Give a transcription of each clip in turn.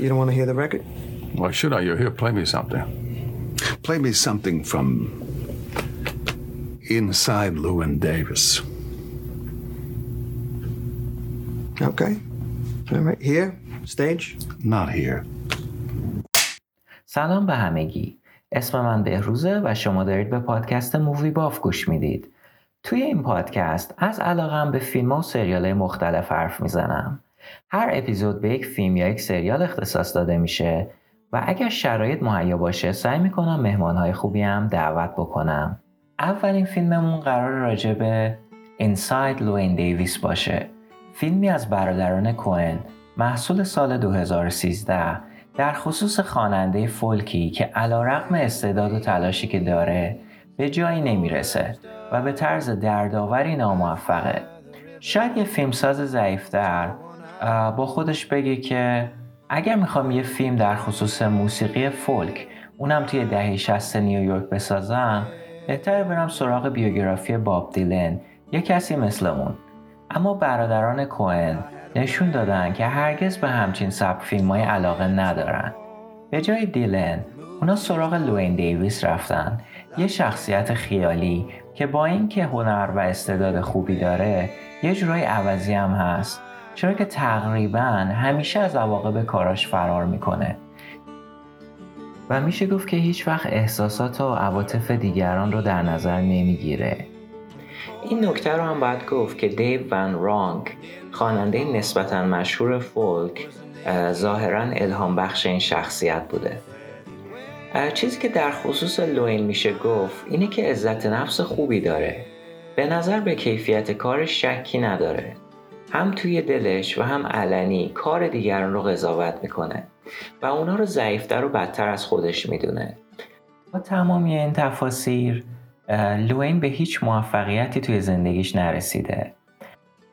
You don't want to hear the record? Why should I? You're here. Play me something. Play me something from inside Lewin Davis. Okay. All right. Here, stage. Not here. سلام به همگی اسم من بهروزه و شما دارید به پادکست مووی باف گوش می‌دید توی این پادکست از علاقم به فیلم و سریال مختلف حرف می‌زنم هر اپیزود به یک فیلم یا یک سریال اختصاص داده میشه و اگر شرایط مهیا باشه سعی می‌کنم مهمانهای خوبی هم دعوت بکنم. اولین فیلممون قرار راجع به اینساید لوین دیویس باشه. فیلمی از برادران کوئن محصول سال 2013 در خصوص خواننده فولکی که علا رقم استعداد و تلاشی که داره به جایی نمی‌رسه و به طرز دردآوری ناموفقه. شاید یه فیلمساز ضعیفتر با خودش بگه که اگر می‌خوام یه فیلم در خصوص موسیقی فولک اونم توی دهه 60 نیویورک بسازم بهتره برم سراغ بیوگرافی باب دیلن یه کسی مثل اون. اما برادران کوئن نشون دادن که هرگز به همچین سبک فیلم های علاقه ندارن. به جای دیلن اونا سراغ لوین دیویس رفتن یه شخصیت خیالی که با اینکه هنر و استعداد خوبی داره یه جورای عوضی هم هست. چرا که تقریبا همیشه از عواقب کاراش فرار می‌کنه. و میشه گفت که هیچ وقت احساسات و عواطف دیگران رو در نظر نمی‌گیره. این نکته رو هم باید گفت که دیو ون رانگ خواننده نسبتا مشهور فولک ظاهرا الهام بخش این شخصیت بوده. چیزی که در خصوص لوین میشه گفت اینه که عزت نفس خوبی داره. به نظر به کیفیت کارش شکی نداره. هم توی دلش و هم علنی کار دیگران رو قضاوت می‌کنه و اونا رو ضعیفتر و بدتر از خودش می‌دونه. با تمامی این تفاسیر لوین به هیچ موفقیتی توی زندگیش نرسیده.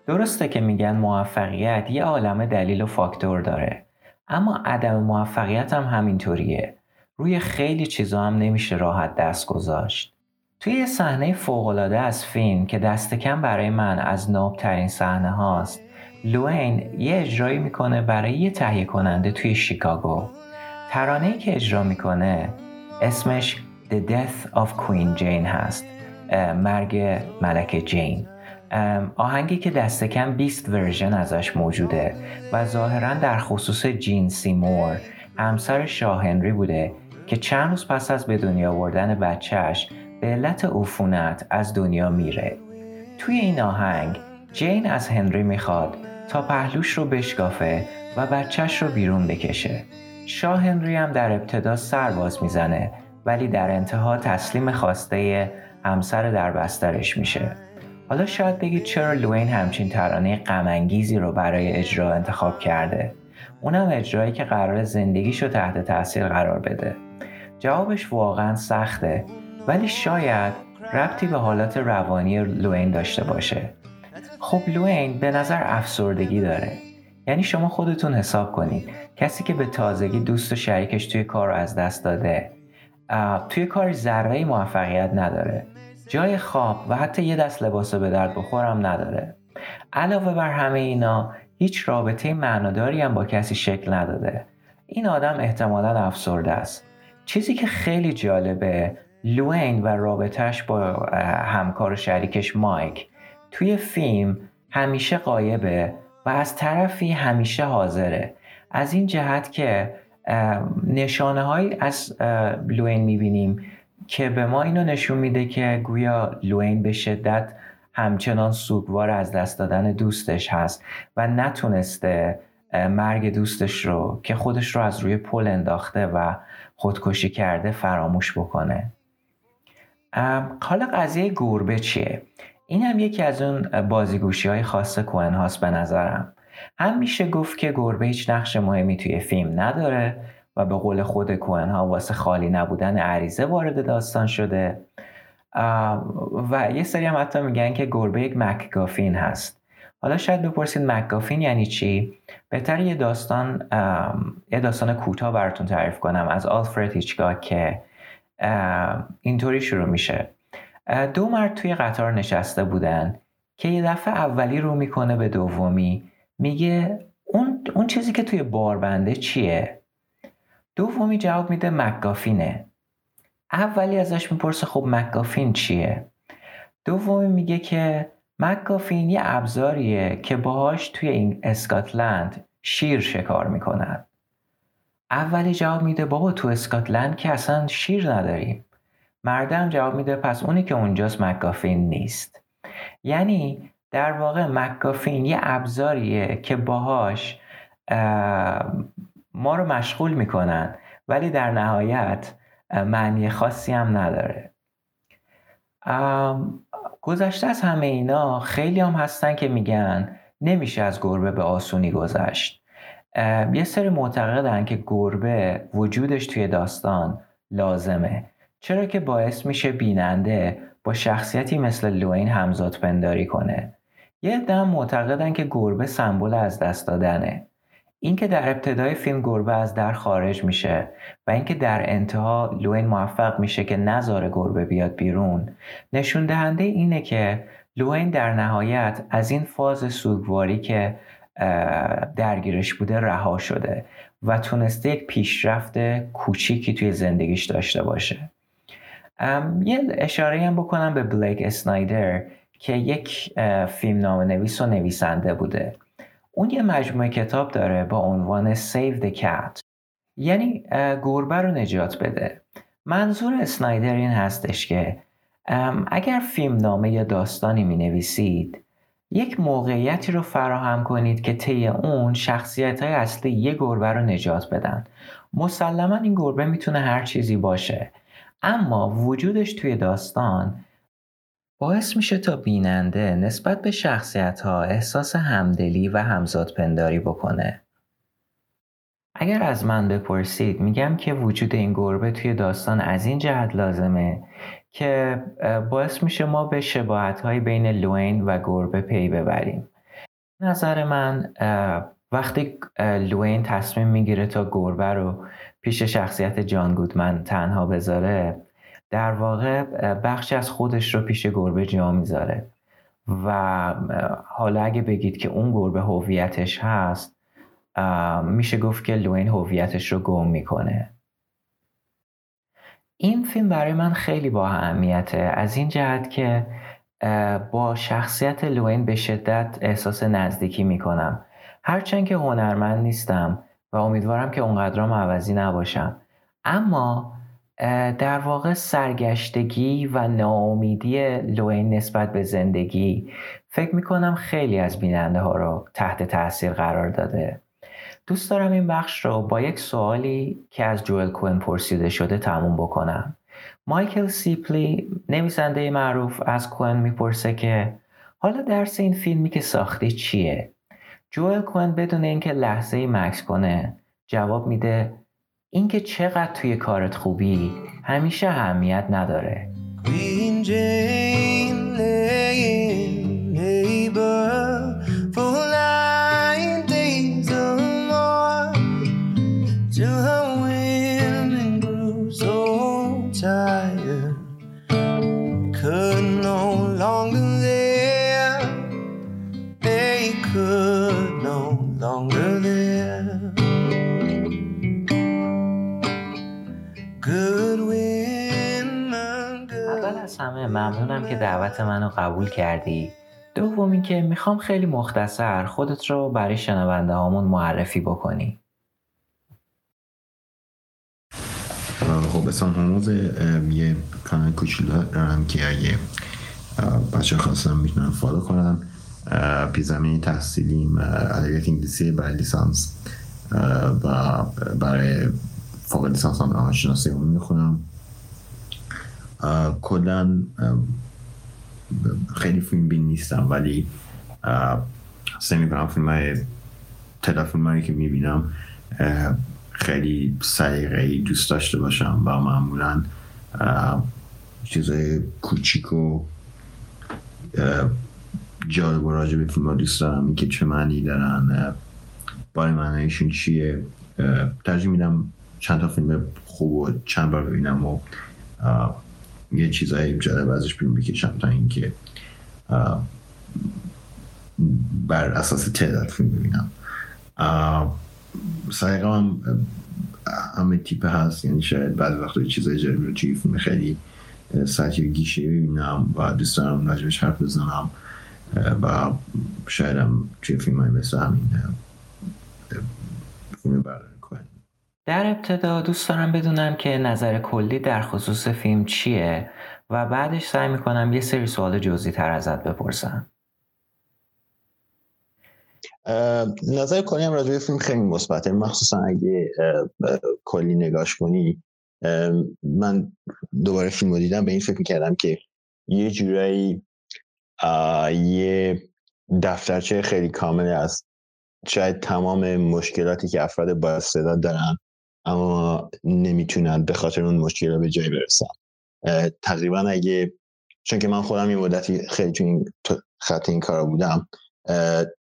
درسته که میگن موفقیت یه عالم دلیل و فاکتور داره اما عدم موفقیت هم همینطوریه. روی خیلی چیزا هم نمیشه راحت دست گذاشت توی یه صحنه فوقالعاده از فیلم که دست کم برای من از نابترین صحنه هاست لوین یه اجرایی می‌کنه برای یه تهیه کننده توی شیکاگو. ترانه‌ای که اجرا می‌کنه اسمش The Death of Queen Jane هست مرگ ملکه جین. آهنگی که دست کم 20 ورژن ازش موجوده و ظاهرا در خصوص جین سیمور همسر شاه هنری بوده که چند روز پس از به دنیا آوردن بچهش به علت عفونت از دنیا میره. توی این آهنگ جین از هنری می‌خواد تا پهلوش رو بشکافه و بچهش رو بیرون بکشه. شاه هنری هم در ابتدا سر باز می‌زنه ولی در انتها تسلیم خواسته همسر در بسترش میشه. حالا شاید بگید چرا لوین همچین ترانه غمانگیزی رو برای اجرا انتخاب کرده؟ اونم اجرایی که قرار زندگیش رو تحت تاثیر قرار بده. جوابش واقعا سخته. ولی شاید ربطی به حالات روانی لوین داشته باشه. خب لوین به نظر افسردگی داره. یعنی شما خودتون حساب کنید. کسی که به تازگی دوست و شریکش توی کار رو از دست داده توی کار ذره موفقیت نداره. جای خواب و حتی یه دست لباس به درد بخورم نداره. علاوه بر همه اینا هیچ رابطه معناداری هم با کسی شکل نداده. این آدم احتمالا افسرده است. چیزی که خیلی جالبه لوین و رابطهش با همکار و شریکش مایک. توی فیلم همیشه قایبه و از طرفی همیشه حاضره. از این جهت که نشانه های از لوین می‌بینیم که به ما اینو نشون میده که گویا لوین به شدت همچنان سوگوار از دست دادن دوستش هست و نتونسته مرگ دوستش رو که خودش رو از روی پل انداخته و خودکشی کرده فراموش بکنه. حالا قضیه گربه چیه؟ این هم یکی از اون بازیگوشی های خاص کوهن هاست به نظرم هم میشه گفت که گربه هیچ نقش مهمی توی فیلم نداره و به قول خود کوهن ها واسه خالی نبودن عریضه وارد داستان شده و یه سری هم حتی میگن که گربه یک مکگافین هست حالا شاید بپرسید مکگافین یعنی چی؟ بهتر یه داستان یه داستان کوتاه براتون تعریف کنم از آلفرد هیچگاه که اینطوری شروع میشه. دو مرد توی قطار نشسته بودن که یه دفعه اولی رو می‌کنه به دومی میگه اون اون چیزی که توی باربنده چیه؟ دومی جواب میده مکگافینه. اولی ازش می‌پرسه خب مکگافین چیه؟ دومی میگه که مکگافین یه ابزاریه که باهاش توی این اسکاتلند شیر شکار می‌کنن. اولی جواب میده بابا تو اسکاتلند که اصلا شیر نداریم. مردم جواب میده پس اونی که اونجاست مکگافین نیست. یعنی در واقع مکگافین یه ابزاریه که باهاش ما رو مشغول می‌کنن ولی در نهایت معنی خاصی هم نداره. گذشته از همه اینا خیلی هم هستن که میگن نمیشه از گربه به آسونی گذشت. یه سری معتقدن که گربه وجودش توی داستان لازمه. چرا که باعث میشه بیننده با شخصیتی مثل لوین همزاد پنداری کنه؟ یه دم معتقدن که گربه سمبل از دست دادنه. اینکه در ابتدای فیلم گربه از در خارج میشه و اینکه در انتها لوین موفق میشه که نظار گربه بیاد بیرون نشون دهنده اینه که لوین در نهایت از این فاز سوگواری که درگیرش بوده رها شده و تونسته یک پیشرفت کوچیکی توی زندگیش داشته باشه. یه اشاره هم بکنم به بلیک اسنایدر که یک فیلم نام نویس و نویسنده بوده. اون یه مجموعه کتاب داره با عنوان Save the Cat. یعنی گربه رو نجات بده. منظور اسنایدر این هستش که اگر فیلم نامه یا داستانی می نویسید یک موقعیتی رو فراهم کنید که طی اون شخصیت های اصلی یه گربه رو نجات بدن مسلما این گربه می‌تونه هر چیزی باشه اما وجودش توی داستان باعث میشه تا بیننده نسبت به شخصیت ها احساس همدلی و همزاد پنداری بکنه. اگر از من بپرسید میگم که وجود این گربه توی داستان از این جهت لازمه که باعث میشه ما به شباهت های بین لوین و گربه پی ببریم. نظر من وقتی لوین تصمیم می‌گیره تا گربه رو پیش شخصیت جان گودمن تنها بذاره در واقع بخشی از خودش رو پیش گربه جا می‌ذاره و حالا اگه بگید که اون گربه هویتش هست میشه گفت که لوین هویتش رو گم می‌کنه این فیلم برای من خیلی با اهمیته. از این جهت که با شخصیت لوین به شدت احساس نزدیکی می‌کنم. هرچند که هنرمند نیستم و امیدوارم که اونقدرام عوضی نباشم. اما در واقع سرگشتگی و ناامیدی لوین نسبت به زندگی فکر می‌کنم خیلی از بیننده ها رو تحت تاثیر قرار داده. دوست دارم این بخش رو با یک سوالی که از جوئل کوین پرسیده شده تموم بکنم مایکل سیپلی نویسنده معروف از کوین می‌پرسه که حالا درس این فیلمی که ساختی چیه؟ جوئل کوین بدون اینکه لحظه ای مکس کنه جواب میده اینکه چقدر توی کارت خوبی همیشه اهمیت نداره ممنونم که دعوت منو قبول کردی. دوم که می‌خوام خیلی مختصر خودت رو برای شنونده هامون معرفی بکنی. خب اسم هموز یه کانال کوچولو دارم که اگه بچه خواستم می‌تونم فالو کنم پی زمین تحصیلیم ادبیات انگلیسی برای لیسانس. و برای فوق لیسانس هم روانشناسی می‌خونم. کلا خیلی فیلم بین نیستم ولی سعی می‌کنم فیلم های فیلم که می‌بینم خیلی سلیقه دوست داشته باشم و معمولا چیزای کوچیک و جالب و راجع به فیلم ها دوست دارم. که چه معنی دارن برای معنیشون چیه؟ ترجیح میدم چند تا فیلم خوب و چند بار ببینم و یه چیزایی جالب ازش بیرون بکشم تا اینکه بر اساس تعداد فیلم ببینم. سلیقه هم همه تیپ هست یعنی شاید بعد وقتا چیزای جالب رو فیلم خیلی سطحی گیشه ببینم و دوست دارم راجبش حرف بزنم و شاید هم توی فیلم های مثل همین فیلم برداری کنیم در ابتدا دوست دارم بدونم که نظر کلی در خصوص فیلم چیه و بعدش سعی می‌کنم یه سری سوال جزئی تر ازت بپرسم. نظر کلی هم راجع فیلم خیلی مثبته. مخصوصا اگه کلی نگاش کنی من دوباره فیلم رو دیدم به این فکر کردم که یه جورایی یه دفترچه خیلی کامل است. شاید تمام مشکلاتی که افراد با استعداد دارن اما نمی‌تونن به خاطر اون مشکل به جای برسن. تقریبا اگه چون که من خودم یه مدتی خیلی تو این خط این کارا بودم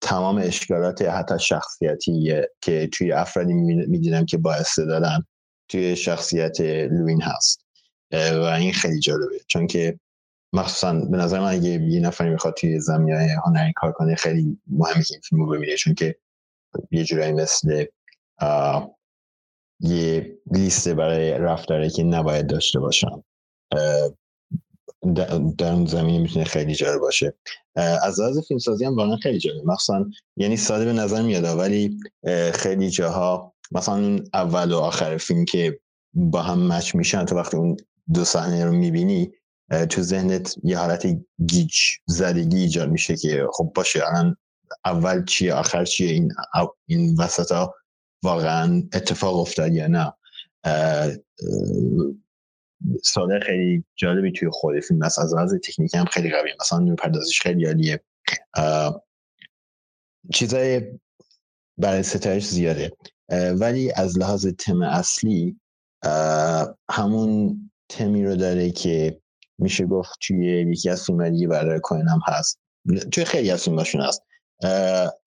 تمام اشکالات حتی شخصیتی که توی افرادی می‌دیدم که با استعدادن توی شخصیت لوین هست. و این خیلی جالبه. چون که مخصوصا به نظر من اگه یه نفری می‌خواد توی زمینه هنری کار کنه خیلی مهمه که این فیلم رو ببینه. چون که یه جورایی مثل یه لیست برای رفتاره که نباید داشته باشم. در اون زمینه می‌تونه خیلی جالب باشه. از لحاظ فیلم سازی هم واقعا خیلی جالب. مخصوصا یعنی ساده به نظر میاد ولی خیلی جاها مثلا اون اول و آخر فیلم که با هم مچ میشن تو وقتی اون دو صحنه رو می‌بینی تو ذهنت یه حالت گیج زدگی ایجاد میشه که خب باشه الان اول چیه آخر چیه این این وسط ها واقعا اتفاق افتاد یا نه. ساده خیلی جالبی توی خود فیلم هست. از لحاظ تکنیکی هم خیلی قویه. مثلا نور پردازش خیلی عالیه. چیزای برای ستایش زیاده. ولی از لحاظ تم اصلی همون تمی رو داره که میشه گفت توی یکی از فیلم دیگه برای کوین هم هست. توی خیلی از فیلماشون هست.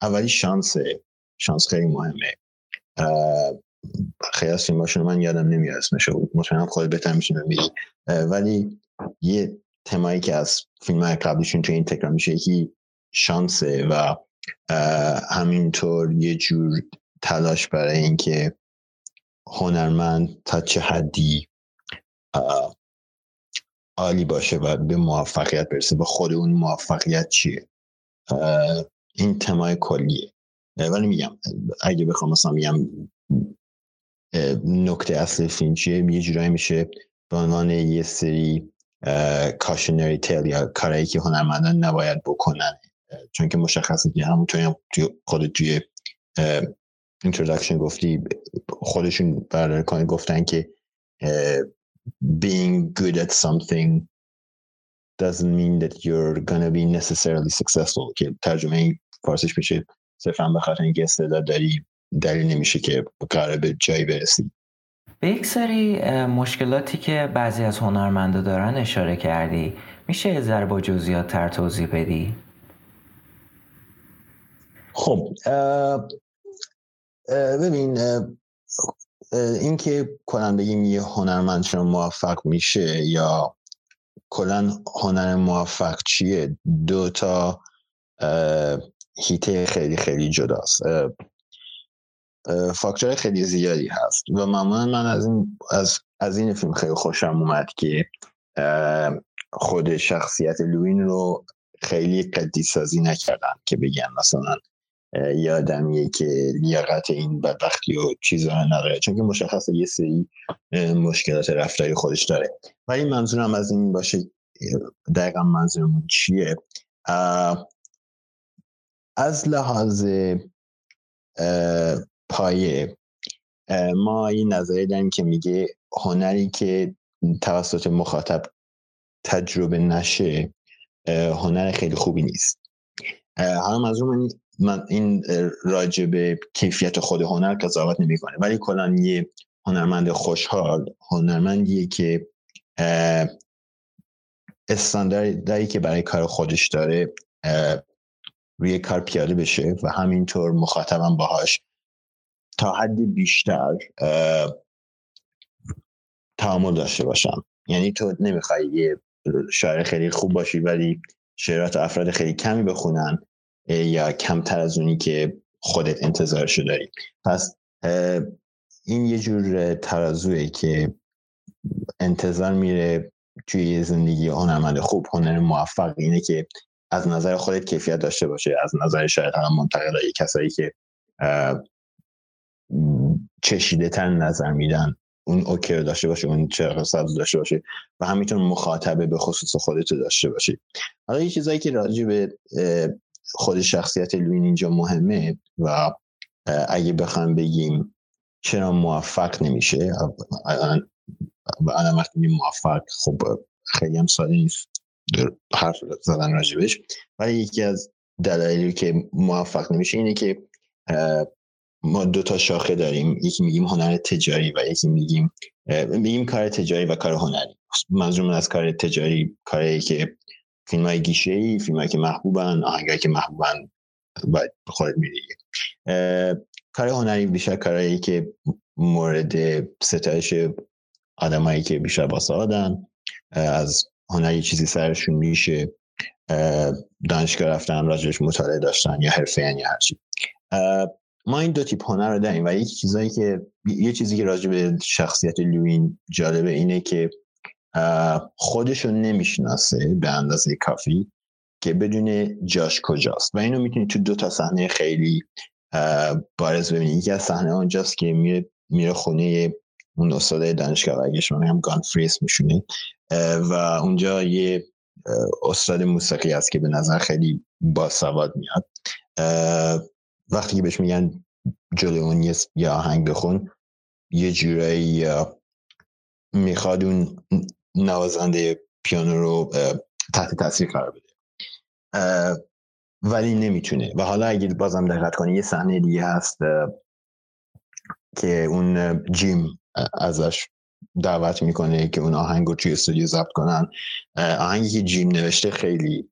اولی شانس. شانس خیلی مهمه. خیلی از فیلماشون من یادم نمیاد اسمش مطمئنم خود بهتر میشونه میری ولی یه تمایی که از فیلم های قبلیشون توی این تکرار میشه یکی شانسه و همینطور یه جور تلاش برای اینکه هنرمند تا چه حدی عالی باشه و به موفقیت برسه. به خود اون موفقیت چیه؟ این تمای کلیه. ولی میگم اگه بخوام مثلا میگم نکته اصل فیلم چیه یه جورایی میشه به عنوان یه سری cautionary tale یا کارهایی که هنرمندان نباید بکنن. چون که مشخصه که همونطوری هم خود توی introduction گفتی خودشون برای گفتن که being good at something doesn't mean that you're gonna be necessarily successful که ترجمه فارسیش میشه صرفا به خاطر اینکه استعداد داری دلیل نمیشه که قراره به جایی برسی. به یک سری مشکلاتی که بعضی از هنرمندا دارن اشاره کردی میشه یه ذره با جزئیات تر توضیح بدی؟ خب ببین اینکه کلا بگیم یه هنرمند شما موفق میشه یا کلا هنر موفق چیه دو تا هیته خیلی خیلی جداست. فاکتور خیلی زیادی هست و معمولا من از این از, از این فیلم خیلی خوشم اومد که خود شخصیت لوین رو خیلی قدی سازی نکردن که بگن مثلا یه که لیاقت این بدبختی و چیزا نداره. چون که مشخصه یه سری مشکلات رفتاری خودش داره. ولی منظورم از این باشه دقیقا منظورمون چیه؟ از لحاظ پایه ما این نظری داریم که میگه هنری که توسط مخاطب تجربه نشه هنر خیلی خوبی نیست. حالا منظور من, این راجع کیفیت خود هنر قضاوت نمی‌کنه. ولی کلا یه هنرمند خوشحال هنرمندیه که استانداردی که برای کار خودش داره روی کار پیاده بشه و همینطور مخاطبم باهاش تا حد بیشتر تعامل داشته باشم. یعنی تو نمی‌خوای یه شاعر خیلی خوب باشی ولی شعرات افراد خیلی کمی بخونن یا کمتر از اونی که خودت انتظارشو داری. پس این یه جور ترازوه که انتظار میره توی زندگی هنرمند خوب هنر موفق اینه که از نظر خودت کیفیت داشته باشه. از نظر شاید هم منتقدای کسایی که چشیده تر نظر میدن اون اوکی رو داشته باشه اون چرا سبز داشته باشه و همینطور مخاطبه به خصوص خودت داشته باشه. حالا یه چیزایی که راجع به خود شخصیت لوین اینجا مهمه و اگه بخوام بگیم چرا موفق نمیشه و الان وقتی موفق خب خیلی هم ساده نیست. حرف زدن راجبش. ولی یکی از دلایلی که موفق نمیشه اینه که ما دو تا شاخه داریم. یکی میگیم هنر تجاری و یکی میگیم میگیم کار تجاری و کار هنری. منظور از کار تجاری کاری که فیلم های گیشه ای فیلم های که محبوبن آهنگایی که محبوبن باید خودت میری کار هنری بیشتر کارهایی که مورد ستایش آدمایی که بیشتر باسادن از هنری چیزی سرشون میشه دانشگاه رفتن راجبش مطالعه داشتن یا حرفه یا هرچی ما این دو تیپ هنر رو داریم و یکی چیزایی که یه چیزی که راجع به شخصیت لوین جالبه اینه که خودش رو نمی‌شناسه به اندازه کافی که بدون جاش کجاست. و اینو می‌تونید تو دو تا صحنه خیلی بارز ببینید یکی از صحنه اونجاست که میره میره خونه اون استاد دانشگاه اگه شما هم گانفریس میشونه. و اونجا یه استاد موسیقی است که به نظر خیلی باسواد میاد. وقتی که بهش میگن جلو اون یه آهنگ بخون یه جورایی می‌خواد اون نوازنده پیانو رو تحت تاثیر قرار بده. ولی نمی‌تونه. و حالا اگه بازم دقت کنی یه صحنه دیگه هست که اون جیم ازش دعوت می‌کنه که اون آهنگ رو توی استودیو ضبط کنن. آهنگی که جیم نوشته خیلی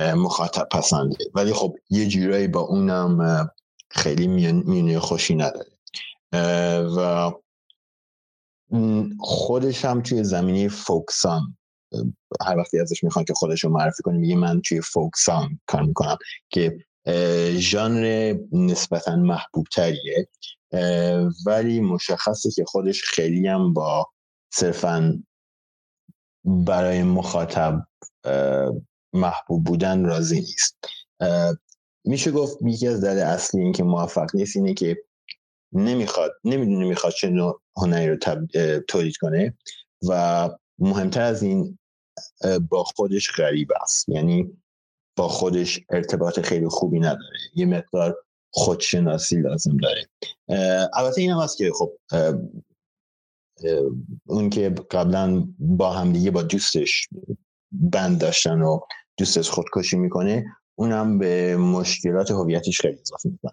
مخاطب پسنده. ولی خب یه جورایی با اونم خیلی میونه خوشی نداره. و خودش هم توی زمینه فوکسان هر وقتی ازش می‌خوان که خودش رو معرفی کنه میگه من توی فوکسان کار می‌کنم که ژانر نسبتا محبوب تریه ولی مشخصه که خودش خیلی هم با صرفا برای مخاطب محبوب بودن راضی نیست. میشه گفت یکی از دلیل اصلی این که موفق نیست اینه که نمی‌خواد نمی‌دونه می‌خواد چه نوع هنری رو تولید کنه و مهمتر از این با خودش غریب است. یعنی با خودش ارتباط خیلی خوبی نداره. یه مقدار خودشناسی لازم داره. البته این هم هست که خب اون که قبلا با همدیگه با دوستش بند داشتن و دوستش خودکشی می‌کنه اونم به مشکلات هویتش خیلی اضافه می‌کنه.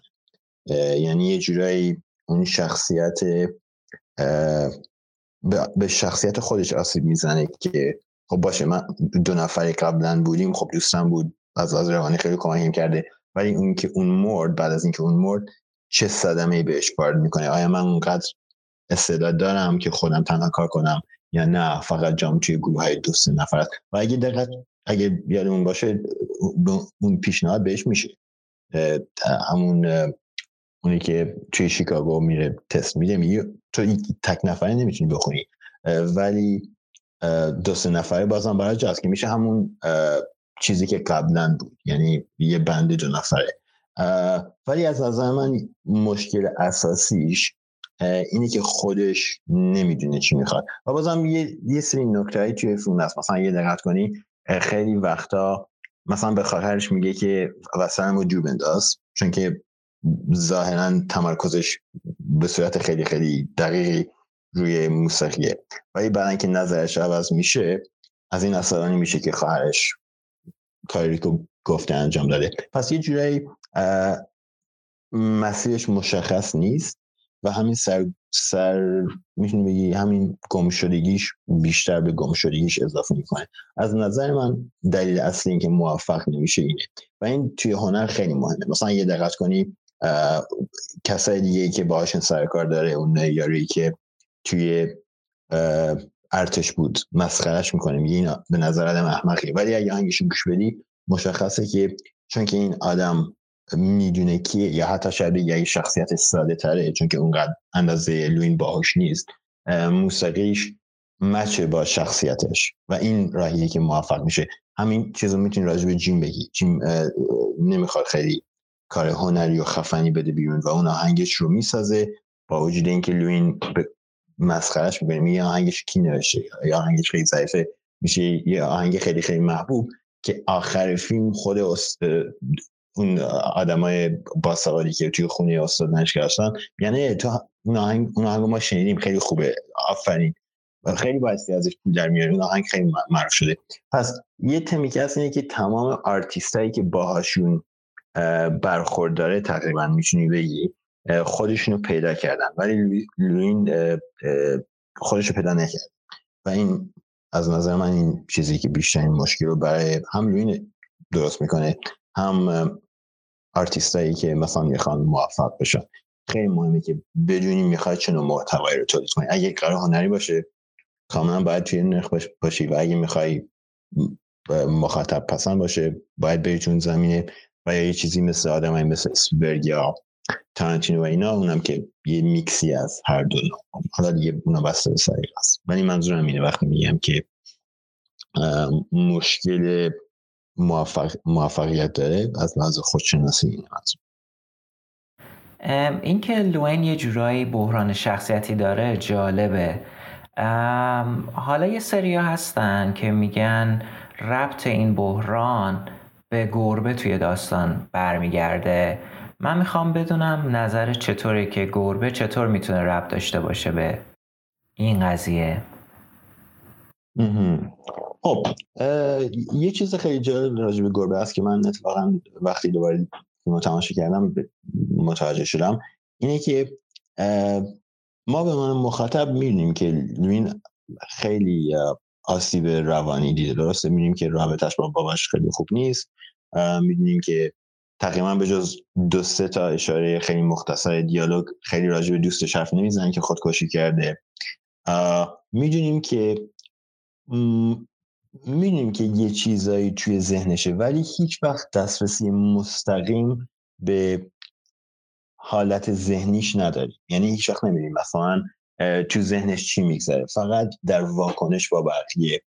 یعنی یه جورایی اون شخصیت به شخصیت خودش آسیب می‌زنه که خب باشه من دو نفری قبلا بودیم خب دوستم بود از از روانی خیلی کمکیم کرده. ولی اون که اون مرد بعد از اینکه اون مرد چه صدمه بهش وارد می‌کنه؟ آیا من اونقدر استعداد دارم که خودم تنها کار کنم یا نه؟ فقط جام توی گروه های دوست نفرت و اگه دقت اگه یادمون باشه اون پیشنهاد بهش میشه. همون اونی که توی شیکاگو میره تست میده میگه تو تک نفره نمی‌تونی بخونی. ولی دو سه نفره بازم برای جاست که میشه همون چیزی که قبلا بود. یعنی یه بند دو نفره. ولی از نظر من مشکل اساسیش اینه که خودش نمی‌دونه چی می‌خواد. و بازم یه, یه سری نکته توی فیلم هست. مثلا یه دقت کنی خیلی وقتا مثلا به خواهرش میگه که وسرم جو بنداز. چون که ظاهرا تمرکزش به صورت خیلی خیلی دقیقی روی موسیقیه. ولی بعد اینکه نظرش عوض میشه از این عصبانی میشه که خواهرش کاری که گفته انجام داده. پس یه جورایی مسیرش مشخص نیست و همین سر, سر می‌تونی بگی همین گمشدگیش بیشتر به گمشدگیش اضافه می‌کنه. از نظر من دلیل اصلی این که موفق نمیشه اینه. و این توی هنر خیلی مهمه. مثلا یه دقت کنی کسای دیگه که باهاشون سر کار داره اون یاری که توی ارتش بود. مسخرش می‌کنه. میگه این به نظر آدم احمقی ولی اگه آهنگش گوش بدی مشخصه که چون که این آدم می‌دونه کیه یا حتی شاید یه شخصیت ساده تره چون که اونقدر اندازه لوین باهوش نیست موسیقیش مچه با شخصیتش. و این راهیه که موفق میشه. همین چیزو می‌تونی راجع به جیم بگی. جیم نمی‌خواد خیلی کار هنری و خفنی بده بیرون و اون آهنگش رو می‌سازه. با وجود اینکه لوین مسخرش می‌کنه میگه آهنگش کی نوشته. یا آهنگش خیلی ضعیفه. میشه یه آهنگ خیلی خیلی محبوب که آخر فیلم خود است... اون آدمای باسوادی که توی خونه استاد هستن. یعنی تو اون آهنگ اون آهنگ ما شنیدیم. خیلی خوبه. آفرین. خیلی بایستی ازش پول در میاره اون آهنگ خیلی معروف شده. پس یه تمی که اینه که تمام آرتیستایی که باهاشون برخورداره تقریبا می‌تونی بگی خودشونو پیدا کردن. ولی لوین خودشو پیدا نکرد. و این از نظر من این چیزی که بیشترین مشکل رو برای هم لوین درست می‌کنه هم آرتیستایی که مثلا می‌خوان موفق بشن. خیلی مهمه که بدونی می‌خواد چه نوع محتوایی رو تولید کنی. اگه قرار هنری باشه کاملا باید توی نرخ باشی. و اگه می‌خوای مخاطب پسند باشه باید بری چون زمینه و یه چیزی مثل آدم مثل اسپیلبرگ یا تارانتینو و اینا اونم که یه میکسی از هر دو حالا دیگه اونا بسته به سریع است ولی منظورم اینه وقتی میگم که مشکل موفق، موفقیت داره از لحاظ خودشناسی این منظور. این که لوین یه جورایی بحران شخصیتی داره جالبه. حالا یه سریا هستن که میگن ربط این بحران به گربه توی داستان برمیگرده. من می‌خوام بدونم نظر چطوره که گربه چطور می‌تونه ربط داشته باشه به این قضیه. خب یه چیز خیلی جالب راجع به گربه است که من اتفاقا وقتی دوباره فیلم تماشا کردم متوجه شدم. اینه که ما به من مخاطب می‌بینیم که لوین خیلی آسیب روانی دیده. درسته؟ می‌بینیم که رابطش با باباش خیلی خوب نیست. می‌دونیم که تقریبا به جز دو سه تا اشاره خیلی مختصر دیالوگ خیلی راجع به دوستش حرف نمی‌زنن که خودکشی کرده. می‌دونیم که می‌دونیم که یه چیزایی توی ذهنشه ولی هیچ وقت دسترسی مستقیم به حالت ذهنیش نداریم. یعنی هیچ وقت نمی‌دونیم مثلا تو ذهنش چی میگذره. فقط در واکنش با بقیه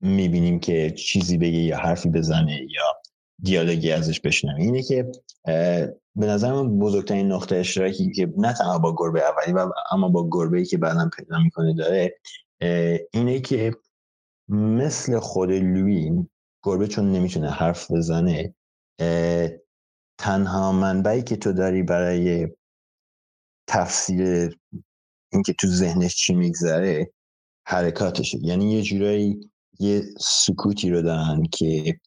می‌بینیم که چیزی بگه یا حرفی بزنه یا دیالوگی ازش بشنویم اینه که به نظر من بزرگترین نقطه اشتراکی که نه تنها با گربه اولی و اما با گربه ای که بعدا پیدا می‌کنه داره اینه که مثل خود لوین گربه چون نمی‌تونه حرف بزنه تنها منبعی که تو داری برای تفسیر اینکه تو ذهنش چی میگذره حرکاتشه. یعنی یه جورایی یه سکوتی رو دارن که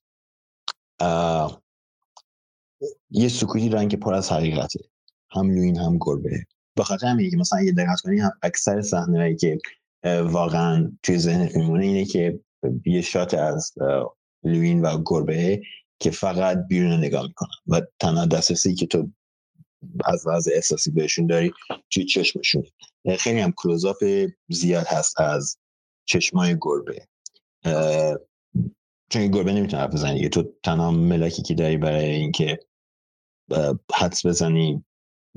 یه سکوتی که پر از حقیقته. هم لوین هم گربه. بخاطر همینه که مثلا اگه دقت کنی هم اکثر صحنه که واقعا توی ذهن میمونه اینه که یه شات از لوین و گربه که فقط بیرون نگاه می‌کنن و تنها دسترسی که تو از لحاظ احساسی بهشون داری توی چشمشون. خیلی هم کلوزاپ زیاد هست از چشمای گربه. چون گربه نمی‌تونه حرف بزنی. تو تنها ملاکی که داری برای اینکه حدس بزنی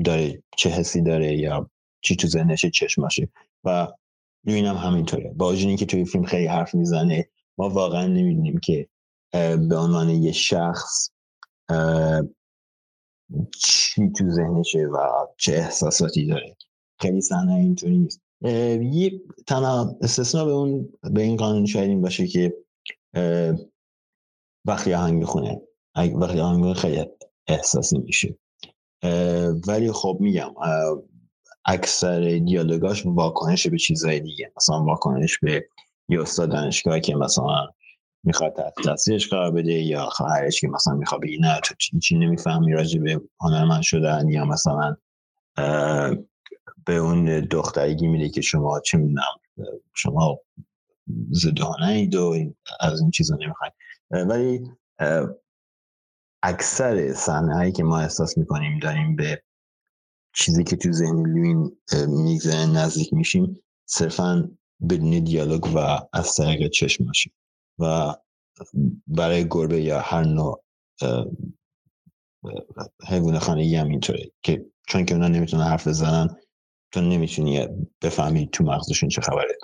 داره چه حسی داره یا چی تو ذهنشه چشماشه و لوین هم همینطوره. با وجود اینکه توی فیلم خیلی حرف می‌زنه ما واقعا نمی‌دونیم که به عنوان یه شخص چی تو ذهنشه و چه احساساتی داره. خیلی صحنه اینطوری نیست. یه تنها استثنا به اون به این قانون شاید این باشه که وقتی آهنگ می‌خونه. وقتی آهنگ خیلی احساسی میشه ولی خب میگم اکثر دیالوگاش واکنش به چیزهای دیگه. مثلا واکنش به یه استاد دانشگاه که مثلا می‌خواد تحت تاثیرش قرار بده یا خواهرش که مثلا می‌خواد بگی نه تو چی نمی‌فهمی راجع به هنرمند شدن یا مثلا به اون دخترگی میده که شما چه می‌دونم شما زدانه اید و از این چیزا نمی‌خواید ولی اکثر صحنه که ما احساس می‌کنیم داریم به چیزی که تو ذهن لوین میگذره نزدیک میشیم صرفا بدون دیالوگ و از طریق چشماشیم و برای گربه یا هر نوع حیوان خانگی هم اینطوره که چون که اونا نمی‌تونن حرف بزنن تو نمی‌تونی بفهمی تو مغزشون چه خبره.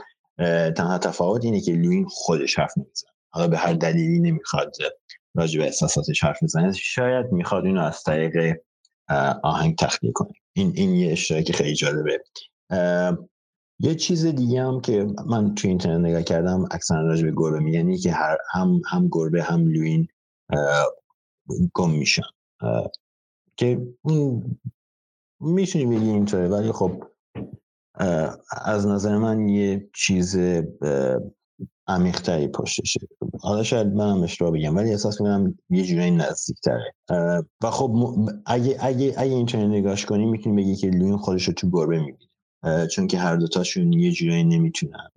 تنها تفاوت اینه که لوین خودش حرف نمی‌زنه. حالا به هر دلیلی نمی‌خواد راجع به احساساتش حرف بزنه شاید می‌خواد اینو از طریق آهنگ تخلیه کنه. این این یه اشتراکی خیلی جالبه. یه چیز دیگه هم که من تو اینترنت نگاه کردم اکثر راجع به گربه میگن که هر هم هم گربه هم لوین گم میشن. که می‌تونی بگی اینطوره ولی خب از نظر من یه چیز عمیقتری پشتشه حالا شاید منم اشتباه بگم ولی احساس کنم یه جورایی نزدیکتره. و خب اگه اگه اگه اینطوری نگاش کنی می‌تونی بگی که لوین خودش رو تو گربه می‌بینه. چون که هر دوتاشون یه جورایی نمی‌تونن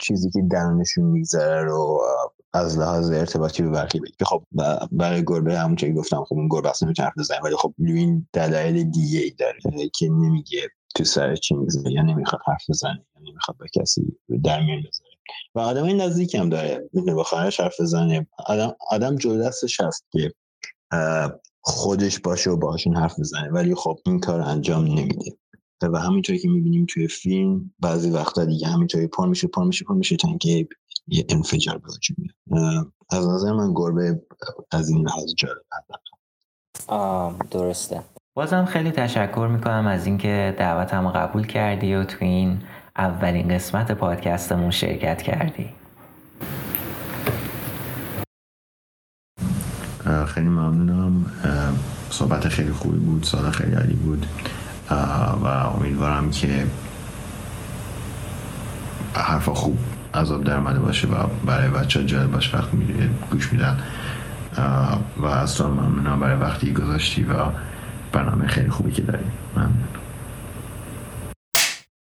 چیزی که درونشون میگذره رو از لحاظ ارتباطی به بقیه بگی. خب برای گربه همونطوری گفتم خب اون گربه اصلا نمی‌تونه حرف ولی خب لوین دلایل دیگه ای داره که نمیگه تو سر چی میگذره؟ یا نمی‌خواد حرف بزنه یا نمی‌خواد به کسی در میان بذاره. و آدم این نزدیک هم داره می‌تونه با خواهرش حرف بزنه. آدم آدم دستش هست که خودش باشه و باهاشون حرف بزنه. ولی خب این کار انجام نمیده. و همینطوری که می‌بینیم توی فیلم بعضی وقتا دیگه همینطوری پر میشه پر میشه پر میشه تا اینکه یه انفجار به وجود میاد. از نظر من گربه از این لحاظ جالب درسته. بازم خیلی تشکر می‌کنم از اینکه دعوتم قبول کردی و تو این اولین قسمت پادکستمون شرکت کردی. خیلی ممنونم. صحبت خیلی خوبی بود سال خیلی عالی بود. و امیدوارم که حرفا خوب عذاب در باشه و برای بچه جالب باشه وقت گوش میدن. و تو ممنونم برای وقتی گذاشتی و برنامه خیلی خوبی که داری ممنون